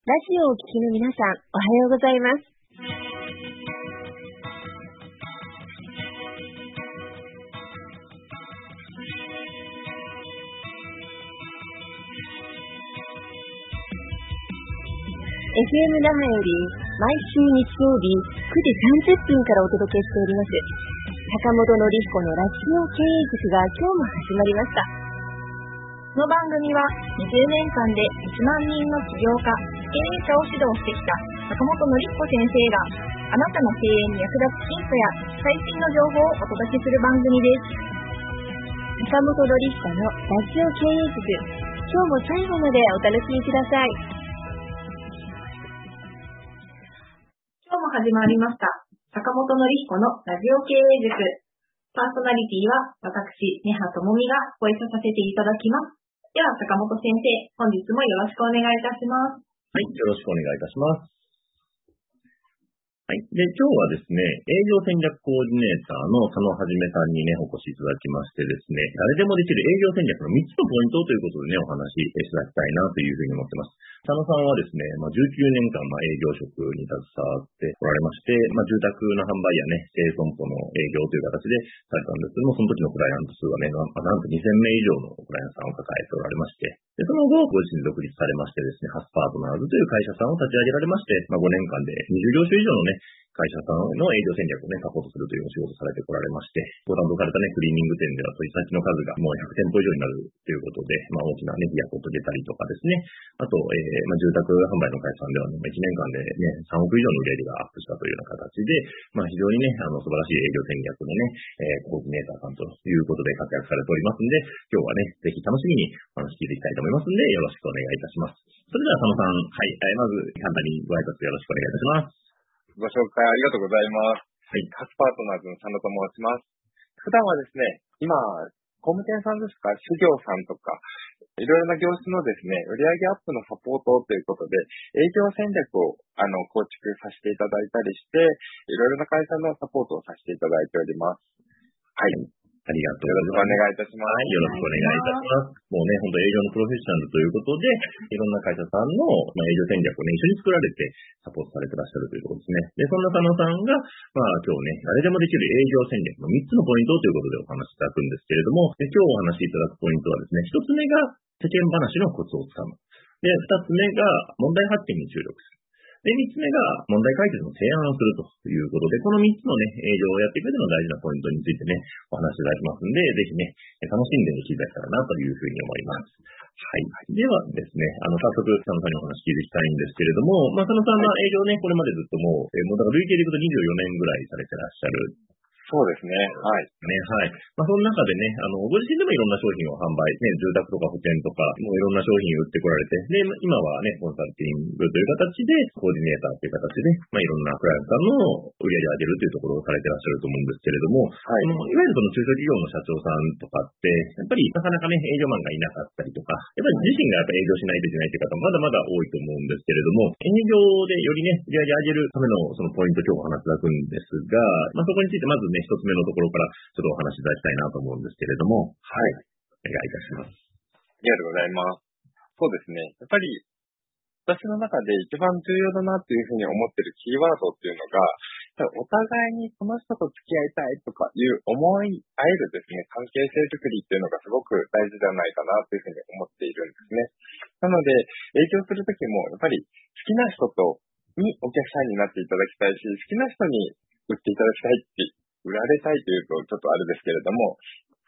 ラジオをお聞きの皆さん、おはようございます。FM 那覇より毎週日曜日9時30分からお届けしております。坂本のり彦のラジオ経営塾が今日も始まりました。この番組は20年間で1万人の起業家、経営者を指導してきた坂本のり彦先生があなたの経営に役立つヒントや最新の情報をお届けする番組です。坂本のり彦のラジオ経営塾、今日も最後までお楽しみください。始まりました。坂本のり彦のラジオ経営塾。パーソナリティは私、根葉智美がご一緒させていただきます。では、坂本先生、本日もよろしくお願いいたします。はい、よろしくお願いいたします。はい。で、今日はですね、営業戦略コーディネーターの佐野はじめさんにね、お越しいただきましてですね、誰でもできる営業戦略の3つのポイントということでね、お話しいただきたいなというふうに思ってます。佐野さんはですね、まあ、19年間、ま、営業職に携わっておられまして、まあ、住宅の販売やね、生存舗の営業という形でされたんですけども、その時のクライアント数はね、なんと2000名以上のクライアントさんを抱えておられまし、後、ご自身独立されましてですね、ハスパートナーズという会社さんを立ち上げられまして、まあ、5年間で20業種以上のね、会社さんの営業戦略をね、サポートするというお仕事されてこられまして、ご担当されたね、クリーニング店では、取り先の数がもう100店舗以上になるということで、まあ、大きなね、飛躍を遂げたりとかですね、あと、えー、まあ、住宅販売の会社さんではね、1年間でね、3億以上の売り上げがアップしたというような形で、まあ、非常にね、あの、素晴らしい営業戦略のね、えー、コーディネーターさんということで活躍されておりますんで、今日はね、ぜひ楽しみにお話聞いていきたいと思いますんで、よろしくお願いいたします。それでは佐野さん、はい、まず簡単にご挨拶よろしくお願いいたします。ご紹介ありがとうございます。はい。カスパートナーズの佐野と申します。普段はですね、今、工務店さんですか、修行さんとか、いろいろな業種のですね、売上アップのサポートということで、営業戦略をあの構築させていただいたりして、いろいろな会社のサポートをさせていただいております。はい。ありがとうございます。よろしくお願いいたします。はい、よろしくお願いいたします。もうね、本当営業のプロフェッショナルということで、いろんな会社さんの、まあ、営業戦略をね、一緒に作られてサポートされてらっしゃるというところですね。で、そんな佐野さんが、まあ今日ね、誰でもできる営業戦略の3つのポイントということでお話しいただくんですけれども、今日お話しいただくポイントはですね、1つ目が世間話のコツをつかむ。で、2つ目が問題発見に注力する。で、三つ目が問題解決の提案をするということで、この三つのね、営業をやっていく上での大事なポイントについてね、お話しいただきますんで、ぜひね、楽しんでいただけたらなというふうに思います。はい。ではですね、あの、早速、佐野さんにお話聞いていきたいんですけれども、まあ、佐野さんは営業ね、これまでずっともう、えもうだから累計でいくと24年ぐらいされてらっしゃるそうですね。はい。ね、はい。まあ、その中でね、あの、ご自身でもいろんな商品を販売、ね、住宅とか保険とか、もういろんな商品売ってこられて、で、今はね、コンサルティングという形で、コーディネーターという形で、まあ、いろんなクライアントさんの売り上げを上げるというところをされてらっしゃると思うんですけれども、はい。いわゆるその中小企業の社長さんとかって、やっぱりなかなかね、営業マンがいなかったりとか、やっぱり自身がやっぱ営業しないといけないという方もまだまだ多いと思うんですけれども、営業でよりね、売り上げ上げるためのそのポイント今日お話しいただくんですが、まあ、そこについてまずね、一つ目のところからちょっとお話しいただきたいなと思うんですけれども、はい。お願いいたします。ありがとうございます。そうですね。やっぱり、私の中で一番重要だなっていうふうに思ってるキーワードっていうのが、お互いにこの人と付き合いたいとかいう思い合えるですね、関係性づくりっていうのがすごく大事じゃないかなというふうに思っているんですね。なので、営業するときも、やっぱり好きな人とにお客さんになっていただきたいし、好きな人に売っていただきたいって売られたいというとちょっとあれですけれども、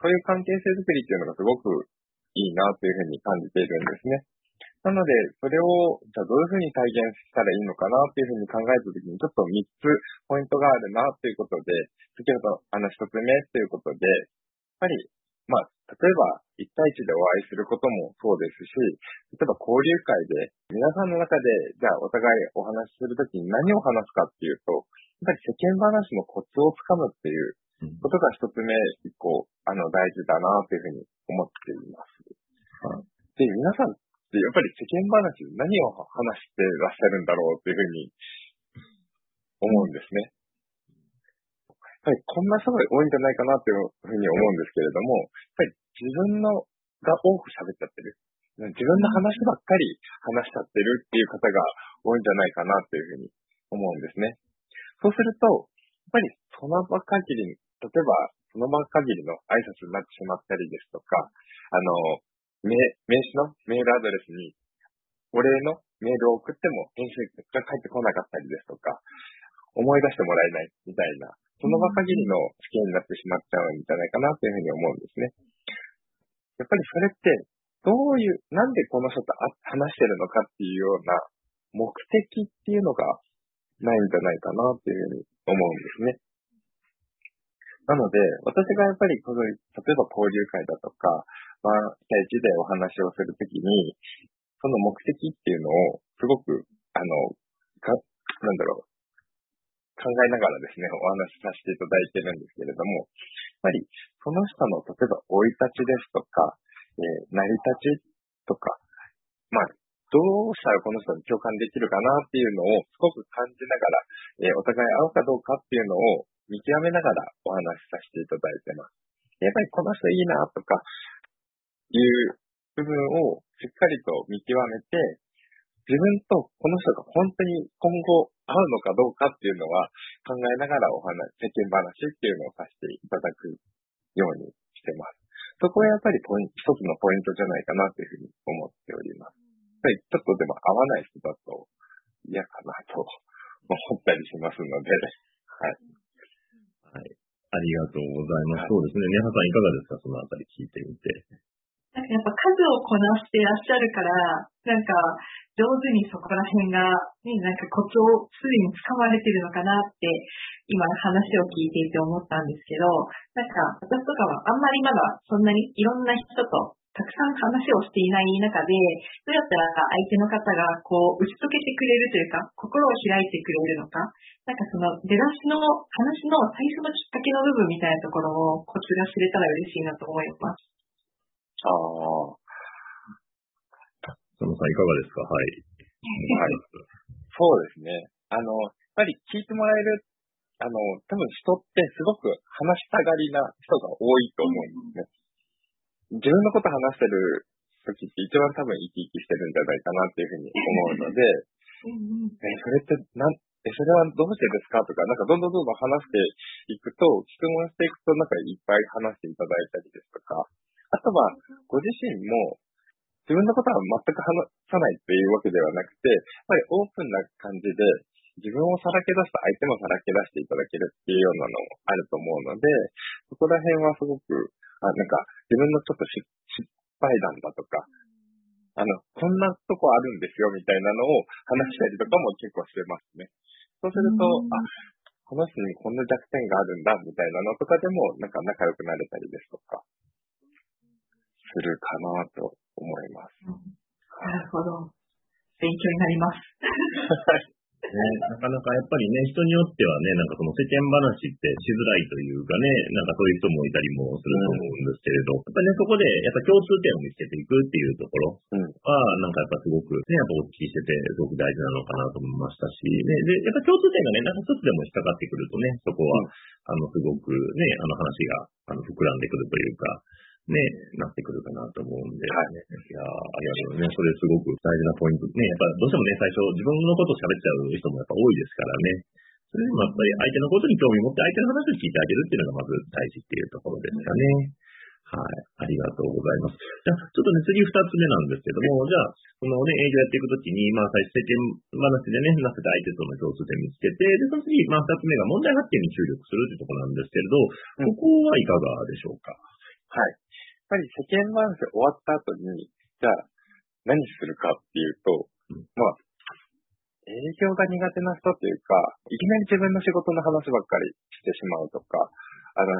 そういう関係性づくりっていうのがすごくいいなというふうに感じているんですね。なので、それを、じゃあどういうふうに体現したらいいのかなっていうふうに考えたときに、ちょっと3つポイントがあるなということで、先ほどあの1つ目ということで、やっぱり、まあ、例えば1対1でお会いすることもそうですし、例えば交流会で、皆さんの中で、じゃあお互いお話しするときに何を話すかっていうと、ぱり世間話のコツをつかむっていうことが一つ目、一個、あの、大事だなというふうに思っています。で、皆さんってやっぱり世間話で何を話してらっしゃるんだろうというふうに思うんですね。やっぱりこんな人が多いんじゃないかなというふうに思うんですけれども、やっぱり自分のが多く喋っちゃってる。自分の話ばっかり話しちゃってるっていう方が多いんじゃないかなっていうふうに思うんですね。そうすると、やっぱりその場限り、例えばその場限りの挨拶になってしまったりですとか、あの、名名刺のメールアドレスにお礼のメールを送っても返信が返ってこなかったりですとか、思い出してもらえないみたいな、その場限りの試験になってしまっちゃうんじゃないかなというふうに思うんですね。やっぱりそれって、どういう、なんでこの人と話してるのかっていうような目的っていうのがないんじゃないかなっていうふうに思うんですね。なので、私がやっぱりこの、例えば交流会だとか、まあ、対一でお話をするときに、その目的っていうのを、すごく、あの、か、なんだろう、考えながらですね、お話しさせていただいてるんですけれども、やっぱり、その人の、例えば、生い立ちですとか、えー、成り立ちとか、まあ、どうしたらこの人に共感できるかなっていうのをすごく感じながら、えー、お互い合うかどうかっていうのを見極めながらお話しさせていただいてます。やっぱりこの人いいなとかいう部分をしっかりと見極めて、自分とこの人が本当に今後会うのかどうかっていうのは考えながらお話、世間話っていうのをさせていただくようにしてます。そこはやっぱりポイント、一つのポイントじゃないかなというふうに思っております。はい、ちょっとでも合わない人だと嫌かなと思ったりしますので、はい。はい。ありがとうございます。はい、そうですね。ネハさんいかがですか？そのあたり聞いてみて。なんかやっぱ数をこなしていらっしゃるから、なんか上手にそこら辺が、ね、なんかコツをすでに掴まれてるのかなって、今話を聞いていて思ったんですけど、なんか私とかはあんまりまだそんなにいろんな人とたくさん話をしていない中で、どうやったら相手の方がこう打ち解けてくれるというか、心を開いてくれるのか、なんかその出だしの話の最初のきっかけの部分みたいなところをコツが知れたら嬉しいなと思います。ああ。佐野さんいかがですか？はい。はい。そうですね。あの、やっぱり聞いてもらえる、あの、多分人ってすごく話したがりな人が多いと思うんですね。自分のこと話してる時って一番多分生き生きしてるんじゃないかなっていうふうに思うので、え、それってなん、え、それはどうしてですかとか、なんかどんどんどんどん話していくと、質問していくとなんかいっぱい話していただいたりですとか、あとは、ご自身も、自分のことは全く話さないっていうわけではなくて、やっぱりオープンな感じで、自分をさらけ出すと相手もさらけ出していただけるっていうようなのもあると思うので、そこら辺はすごく、あなんか自分のちょっと失敗談だとか、あの、こんなとこあるんですよみたいなのを話したりとかも結構してますね。そうすると、あ、この人にこんな弱点があるんだみたいなのとかでも、なんか仲良くなれたりですとか、するかなと思います。なるほど。勉強になります。ね、なかなかやっぱりね、人によってはね、なんかその世間話ってしづらいというかね、なんかそういう人もいたりもすると思うんですけれど、うん、やっぱね、そこでやっぱ共通点を見つけていくっていうところは、なんかやっぱすごくね、やっぱお聞きしててすごく大事なのかなと思いましたし、ね、で、やっぱ共通点がね、なんか一つでも引っかかってくるとね、そこは、あの、すごくね、あの話が、あの、膨らんでくるというか、ね、なってくるかなと思うんで、はい、いやありがとうね。それすごく大事なポイント。ね、やっぱどうしてもね、最初自分のことを喋っちゃう人もやっぱ多いですからね。それでもやっぱり相手のことに興味持って相手の話を聞いてあげるっていうのがまず大事っていうところですかね。はい。ありがとうございます。じゃあ、ちょっとね、次二つ目なんですけども、じゃあ、このね、営業やっていくときに、まあ、最初世間話でね、話せて相手との共通点見つけて、で、その次、まあ、二つ目が問題発見に注力するっていうところなんですけれど、ここはいかがでしょうか？はい。ぱり世間話終わった後に、じゃあ何するかっていうと、まあ、営業が苦手な人っていうか、いきなり自分の仕事の話ばっかりしてしまうとか、あの、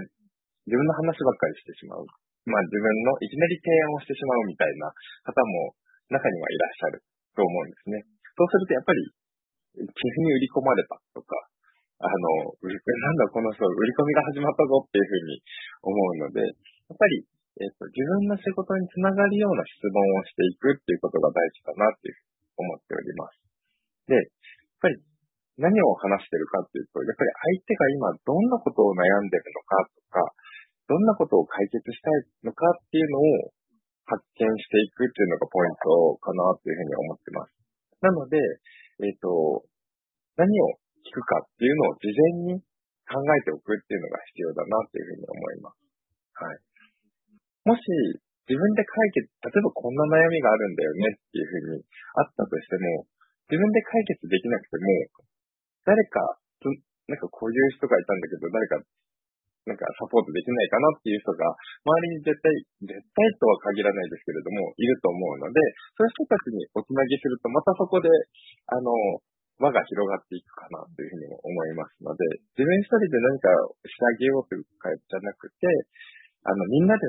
自分の話ばっかりしてしまう。まあ自分のいきなり提案をしてしまうみたいな方も中にはいらっしゃると思うんですね。そうするとやっぱり、急に売り込まれたとか、あの、なんだこの人、売り込みが始まったぞっていうふうに思うので、やっぱりえっ、と、自分の仕事につながるような質問をしていくっていうことが大事かなっていうふうに思っております。で、やっぱり何を話してるかっていうと、やっぱり相手が今どんなことを悩んでるのかとか、どんなことを解決したいのかっていうのを発見していくっていうのがポイントかなっていうふうに思ってます。なので、えっ、と、何を聞くかっていうのを事前に考えておくっていうのが必要だなっていうふうに思います。はい。もし、自分で解決、例えばこんな悩みがあるんだよねっていうふうにあったとしても、自分で解決できなくても、誰か、なんかこういう人がいたんだけど、誰かなんかサポートできないかなっていう人が、周りに絶対、絶対とは限らないですけれども、いると思うので、そういう人たちにおつなぎすると、またそこで、あの、輪が広がっていくかなというふうにも思いますので、自分一人で何かしてあげようというかじゃなくて、あの、みんなで、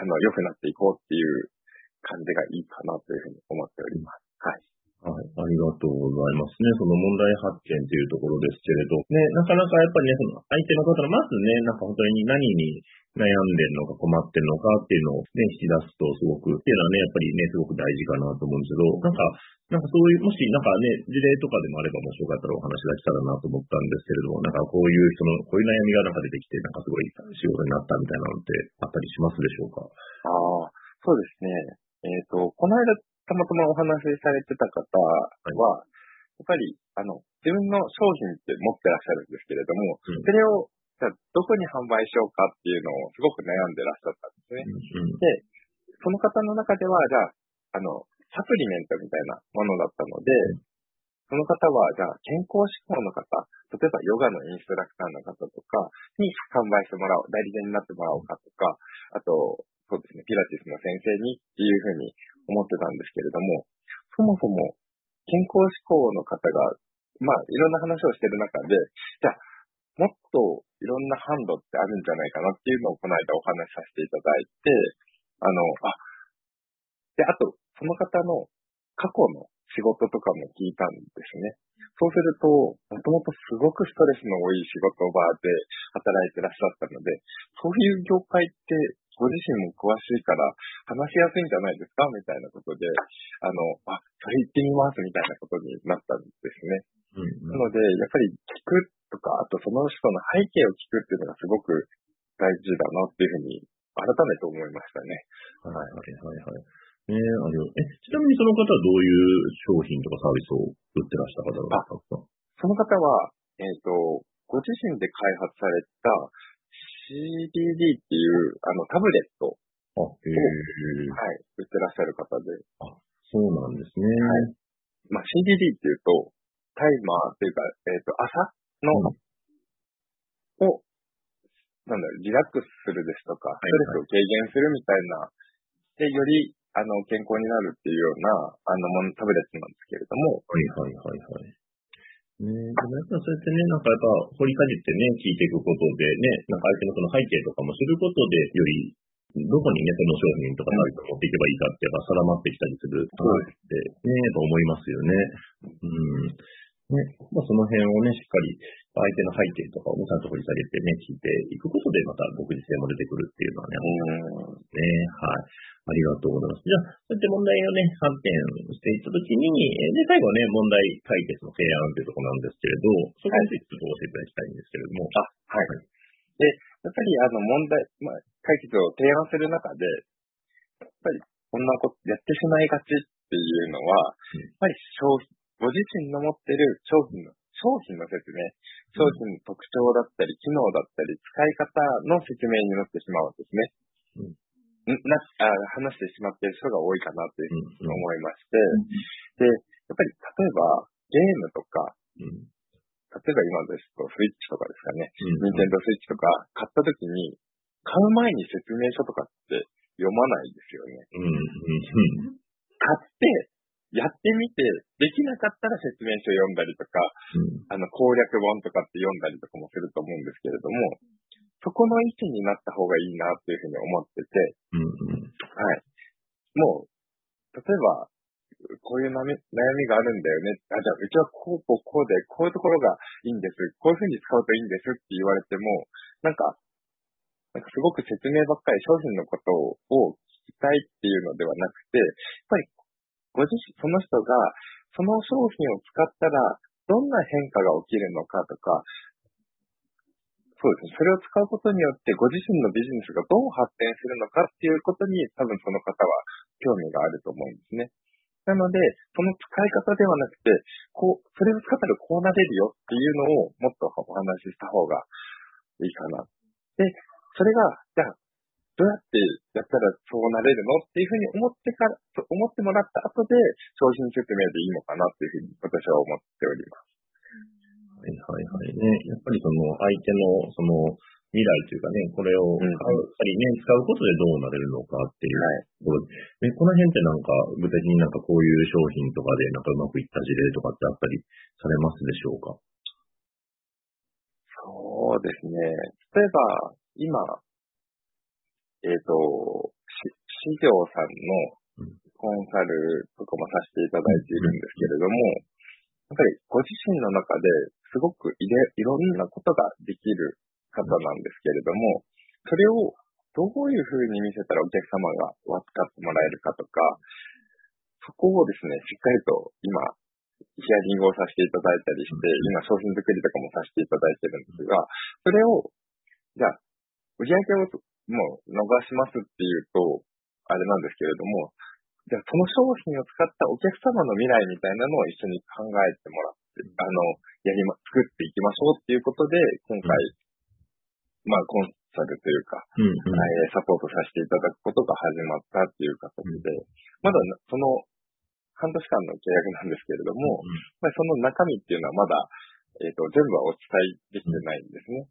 あの、良くなっていこうっていう感じがいいかなというふうに思っております。はい。はい、ありがとうございますね。その問題発見というところですけれど、ね、なかなかやっぱりね、その相手の方のまずね、なんか本当に何に悩んでるのか困ってるのかっていうのをね、引き出すとすごく、っていうのはね、やっぱりね、すごく大事かなと思うんですけど、なんか、なんかそういう、もしなんかね、事例とかでもあればもしよかったらお話出したらなと思ったんですけれども、なんかこういう人の、こういう悩みがなんか出てきて、なんかすごい仕事になったみたいなのってあったりしますでしょうか？ああ、そうですね。えっ、ー、と、この間たまたまお話しされてた方は、やっぱり、あの、自分の商品って持ってらっしゃるんですけれども、うん、それを、じゃどこに販売しようかっていうのをすごく悩んでらっしゃったんですね。うん、で、その方の中では、じゃあ、あの、サプリメントみたいなものだったので、その方は、じゃあ、健康志向の方、例えばヨガのインストラクターの方とかに販売してもらおう、代理店になってもらおうかとか、あと、そうですね、ピラティスの先生にっていうふうに思ってたんですけれども、そもそも健康志向の方が、まあ、いろんな話をしてる中で、じゃあ、もっといろんな販路ってあるんじゃないかなっていうのをこの間お話しさせていただいて、あの、あ、で、あと、その方の過去の仕事とかも聞いたんですね。そうすると、もともとすごくストレスの多い仕事場で働いてらっしゃったので、そういう業界ってご自身も詳しいから話しやすいんじゃないですか？みたいなことで、あの、あ、それ言ってみますみたいなことになったんですね。うんうん、なので、やっぱり聞くとか、あとその人の背景を聞くっていうのがすごく大事だなっていうふうに改めて思いましたね。はいはいはいはい。ねあのえちなみにその方はどういう商品とかサービスを売ってらした方だったんですか？その方は、えっ、ー、と、ご自身で開発された CDD っていう、あの、タブレットを、はい、売ってらっしゃる方で。あ、そうなんですね。はい。まあ、CDD っていうと、タイマーっていうか、えっ、ー、と、朝の、うん、を、なんだろう、リラックスするですとか、ストレスを軽減するみたいな、で、より、あの、健康になるっていうような、あの、もの、タブレットなんですけれども。はいはいはいはい。ね、でもやっぱそうやってね、なんかやっぱ掘りかじってね、聞いていくことでね、なんか相手のその背景とかも知ることで、よりどこにね、その商品とか何か持っていけばいいかってやっぱ定まってきたりするとってね、と思いますよね。うん。ね、まあ、その辺をね、しっかり相手の背景とかをね、ちゃんと掘り下げてね、聞いていくことで、また独自性も出てくるっていうのはね、ね、はい。ありがとうございます。じゃあ、そうやって問題をね、判定していったときに、で、最後ね、問題解決の提案というところなんですけれど、そこについてちょっと教えていただきたいんですけれども。あ、はい。はい、で、やっぱりあの問題、まあ、解決を提案する中で、やっぱりこんなことやってしまいがちっていうのは、やっぱり消費、ご自身の持ってる商品の、商品の説明、商品の特徴だったり、機能だったり、使い方の説明になってしまうんですね。うん、なあ話してしまっている人が多いかなというふうに思いまして、で、やっぱり例えばゲームとか、うん、例えば今ですとスイッチとかですかね、ニンテンドスイッチとか買った時に、買う前に説明書とかって読まないですよね。うん、買って、やってみて、できなかったら説明書読んだりとか、うん、あの攻略本とかって読んだりとかもすると思うんですけれども、そこの位置になった方がいいなっていうふうに思ってて、うんうん、はい。もう、例えば、こういう悩みがあるんだよね。あ、じゃあ、うちはこうこうこうで、こういうところがいいんです。こういうふうに使うといいんですって言われても、なんか、なんかすごく説明ばっかり商品のことを聞きたいっていうのではなくて、やっぱりご自身、その人が、その商品を使ったら、どんな変化が起きるのかとか、そうですね。それを使うことによって、ご自身のビジネスがどう発展するのかっていうことに、多分その方は興味があると思うんですね。なので、その使い方ではなくて、こう、それを使ったらこうなれるよっていうのをもっとお話しした方がいいかな。で、それが、じゃあ、どうやってやったらうなれるの？っていうふうに思ってから、思ってもらった後で商品説明でいいのかなっていうふうに私は思っております。はいはいはいね。やっぱりその相手のその未来というかね、これを買う、やっぱりね、使うことでどうなれるのかっていうところで、この辺ってなんか具体的になんかこういう商品とかでなんかうまくいった事例とかってあったりされますでしょうか？そうですね。例えば、今、えっ、ー、と、市場さんのコンサルとかもさせていただいているんですけれども、やっぱりご自身の中ですごくいれいろんなことができる方なんですけれども、それをどういうふうに見せたらお客様が分かってもらえるかとか、そこをですね、しっかりと今、ヒアリングをさせていただいたりして、今商品作りとかもさせていただいてるんですが、それを、じゃあ、売り上げをもう逃しますっていうと、あれなんですけれども、じゃあその商品を使ったお客様の未来みたいなのを一緒に考えてもらって、あの、やりま、作っていきましょうっていうことで、今回、まあ、コンサルというか、うんうん、サポートさせていただくことが始まったっていう形で、まだその半年間の契約なんですけれども、うんまあ、その中身っていうのはまだ、えっ、ー、と、全部はお伝えできてないんですね。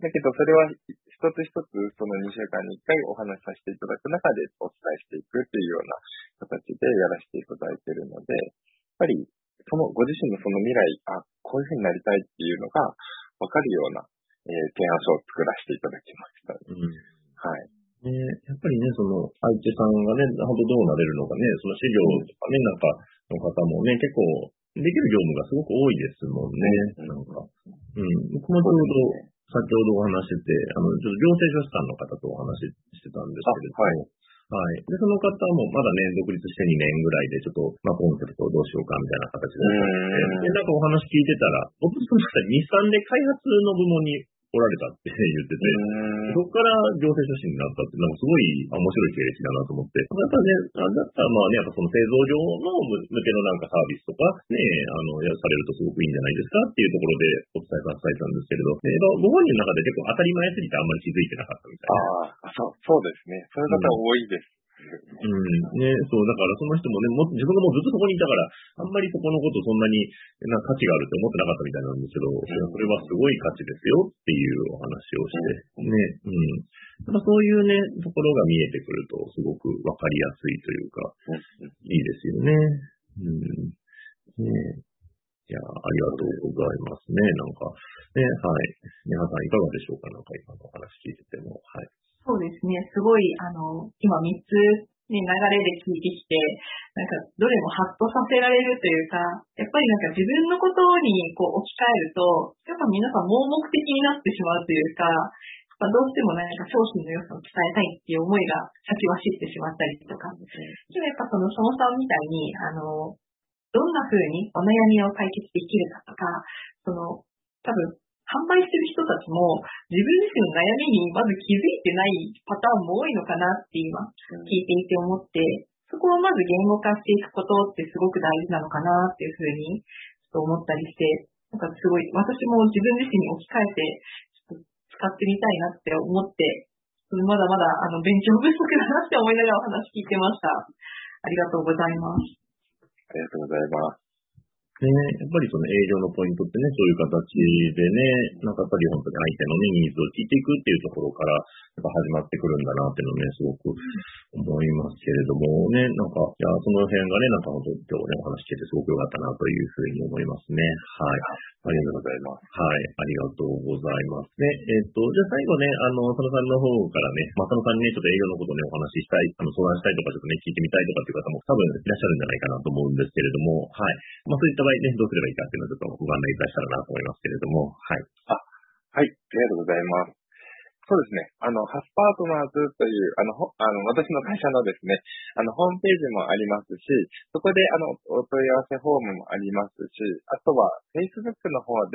だけど、それは一つ一つ、その2週間に1回お話しさせていただく中でお伝えしていくっていうような形でやらせていただいているので、やっぱり、そのご自身のその未来、あ、こういうふうになりたいっていうのがわかるような、えー、提案書を作らせていただきました。うん、はい。ね、やっぱりね、その、相手さんがね、本当どうなれるのかね、その資料とかね、なんかの方もね、結構、できる業務がすごく多いですもんね、なんか。うん。僕もちょうど、先ほどお話してて、あの、ちょっと行政書士さんの方とお話ししてたんですけれども、はい。で、その方もまだね、独立して2年ぐらいで、ちょっと、まあ、コンセプトをどうしようかみたいな形で、で、なんかお話聞いてたら、僕その方、日産で開発の部門におられたって 言ってて、そこから行政書士になったって、なんかすごい面白い経歴だなと思って、やっぱね、だったらまあね、やっぱその製造上の向けのなんかサービスとかね、あの、やされるとすごくいいんじゃないですかっていうところでお伝えさせたんですけれど、ね、ご本人の中で結構当たり前すぎてあんまり気づいてなかったみたいな。ああ、そう、そうですね。そういう方多いです。うん。ね、そう、だからその人もね、も自分がもうずっとそこにいたから、あんまりそこのことそんなにな価値があるって思ってなかったみたいなんですけど、うん、それはすごい価値ですよっていうお話をして、ね、うん。だそういうね、ところが見えてくると、すごくわかりやすいというか、いいですよね。うん。ねいや、ありがとうございますね。なんか、ね、はい。皆さんいかがでしょうかなんか今のお話聞いてても。はい。そうですね。すごい、あの、今3つ、ね、流れで聞いてきて、なんか、どれもハッとさせられるというか、やっぱりなんか自分のことにこう置き換えると、やっぱ皆さん盲目的になってしまうというか、まどうしてもなんか商品の良さを伝えたいっていう思いが先走ってしまったりとか、でもやっぱそのそのさんみたいに、あの、どんな風にお悩みを解決できるかとか、その、多分販売してる人たちも自分自身の悩みにまず気づいてないパターンも多いのかなって今聞いていて思って、そこをまず言語化していくことってすごく大事なのかなっていうふうにちょっと思ったりして、なんかすごい私も自分自身に置き換えてちょっと使ってみたいなって思って、まだまだあの勉強不足だなって思いながらお話聞いてました。ありがとうございます。ありがとうございます。ね、やっぱりその営業のポイントってね、そういう形でね、なんかやっぱり本当に相手のね、ニーズを聞いていくっていうところから、やっぱ始まってくるんだなっていうのね、すごく思いますけれどもね、なんか、いや、その辺がね、なんか本当今日ね、お話聞いてすごく良かったなというふうに思いますね。はい。ありがとうございます。はい、ありがとうございます。ね、えっ、と、じゃあ最後ね、あの、佐野さんの方からね、ま佐野さんにね、ちょっと営業のことね、お話ししたい、あの、相談したいとか、ちょっとね、聞いてみたいとかっていう方も多分いらっしゃるんじゃないかなと思うんですけれども、はい。まあ、そういった場合ね、どうすればいいかっていうのをちょっとご案内いたしたらなと思いますけれども、はい。あ、はい、ありがとうございます。そうですね。あの、ハスパートナーズという、あの、あの私の会社のですね、あの、ホームページもありますし、そこで、あの、お問い合わせフォームもありますし、あとは、Facebook の方で、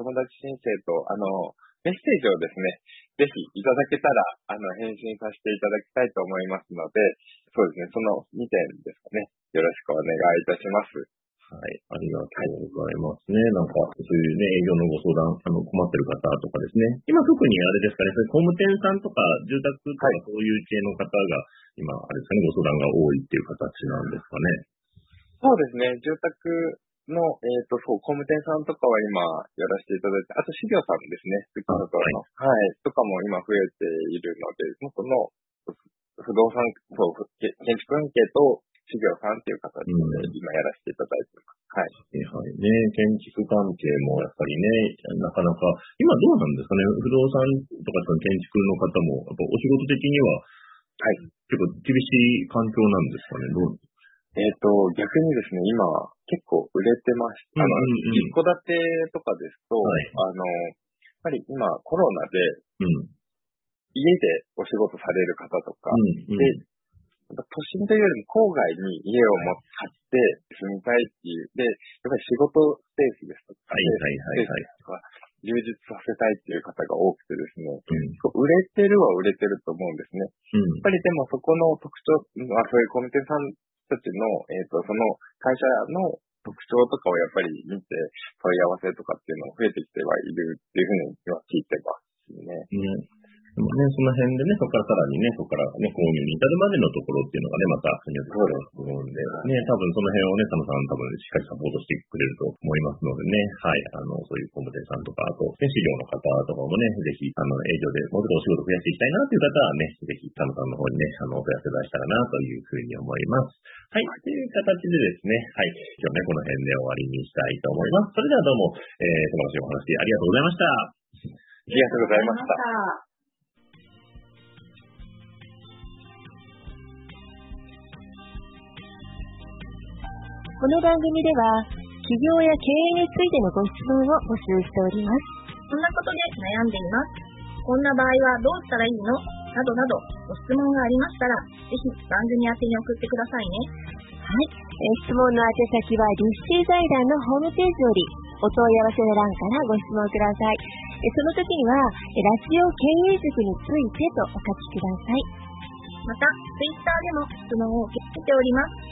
友達申請と、あの、メッセージをですね、ぜひいただけたら、あの、返信させていただきたいと思いますので、そうですね、その2点ですかね。よろしくお願いいたします。はい、ありがとうございますね。なんか、そういうね、営業のご相談、あの、困ってる方とかですね。今特にあれですかね、それ工務店さんとか、住宅とかそういう系の方が、今、あれですかね、ご相談が多いっていう形なんですかね。そうですね、住宅の、えっ、ー、と、そう、工務店さんとかは今やらせていただいて、あと、資料さんですね、好きなところの、はい、はい、とかも今増えているので、その、不動産、そう、建築関係と資料さんっていう形で今やらせていただいてます。はい。はいね、建築関係もやっぱりね、なかなか、今どうなんですかね、不動産とかその建築の方も、やっぱお仕事的には、はい、結構厳しい環境なんですかね、どう？えっ、と、逆にですね、今、結構売れてましあの、一戸建てとかですと、はい、あの、やっぱり今、コロナで、うん、家でお仕事される方とか、うんうん、で、都心というよりも郊外に家を持って住みたいっていう、で、やっぱり仕事スペースですとか、はいはいはい、はい、とか、充実させたいっていう方が多くてですね、うん、売れてるは売れてると思うんですね。うん、やっぱりでもそこの特徴、まあそういうコミュニティさんたちの、えっ、ー、と、その会社の特徴とかをやっぱり見て問い合わせとかっていうのも増えてきてはいるっていうふうに今聞いてますね。うんでもね、その辺でね、そこからさらにね、そこからね、購入に至るまでのところっていうのがね、また、によってくると思うんで、ね、多分その辺をね、佐野さん多分しっかりサポートしてくれると思いますのでね、はい、あの、そういう工務店さんとか、あと、ね、資料の方とかもね、ぜひ、あの、営業でもうちょっとお仕事増やしていきたいなっていう方はね、ぜひ、佐野さんの方にね、あの、お問い合わせ出したらなというふうに思います。はい、という形でですね、はい、今日ね、この辺で終わりにしたいと思います。それではどうも、えー、素晴らしいお話ありがとうございました。ありがとうございました。この番組では、企業や経営についてのご質問を募集しております。こんなことで悩んでいます。こんな場合はどうしたらいいの？などなど、ご質問がありましたら、ぜひ番組宛てに送ってくださいね。はい。え質問の宛先は、立志財団のホームページより、お問い合わせの欄からご質問ください。えその時には、ラジオ経営塾についてとお書きください。また、ツイッターでも質問を受け付けております。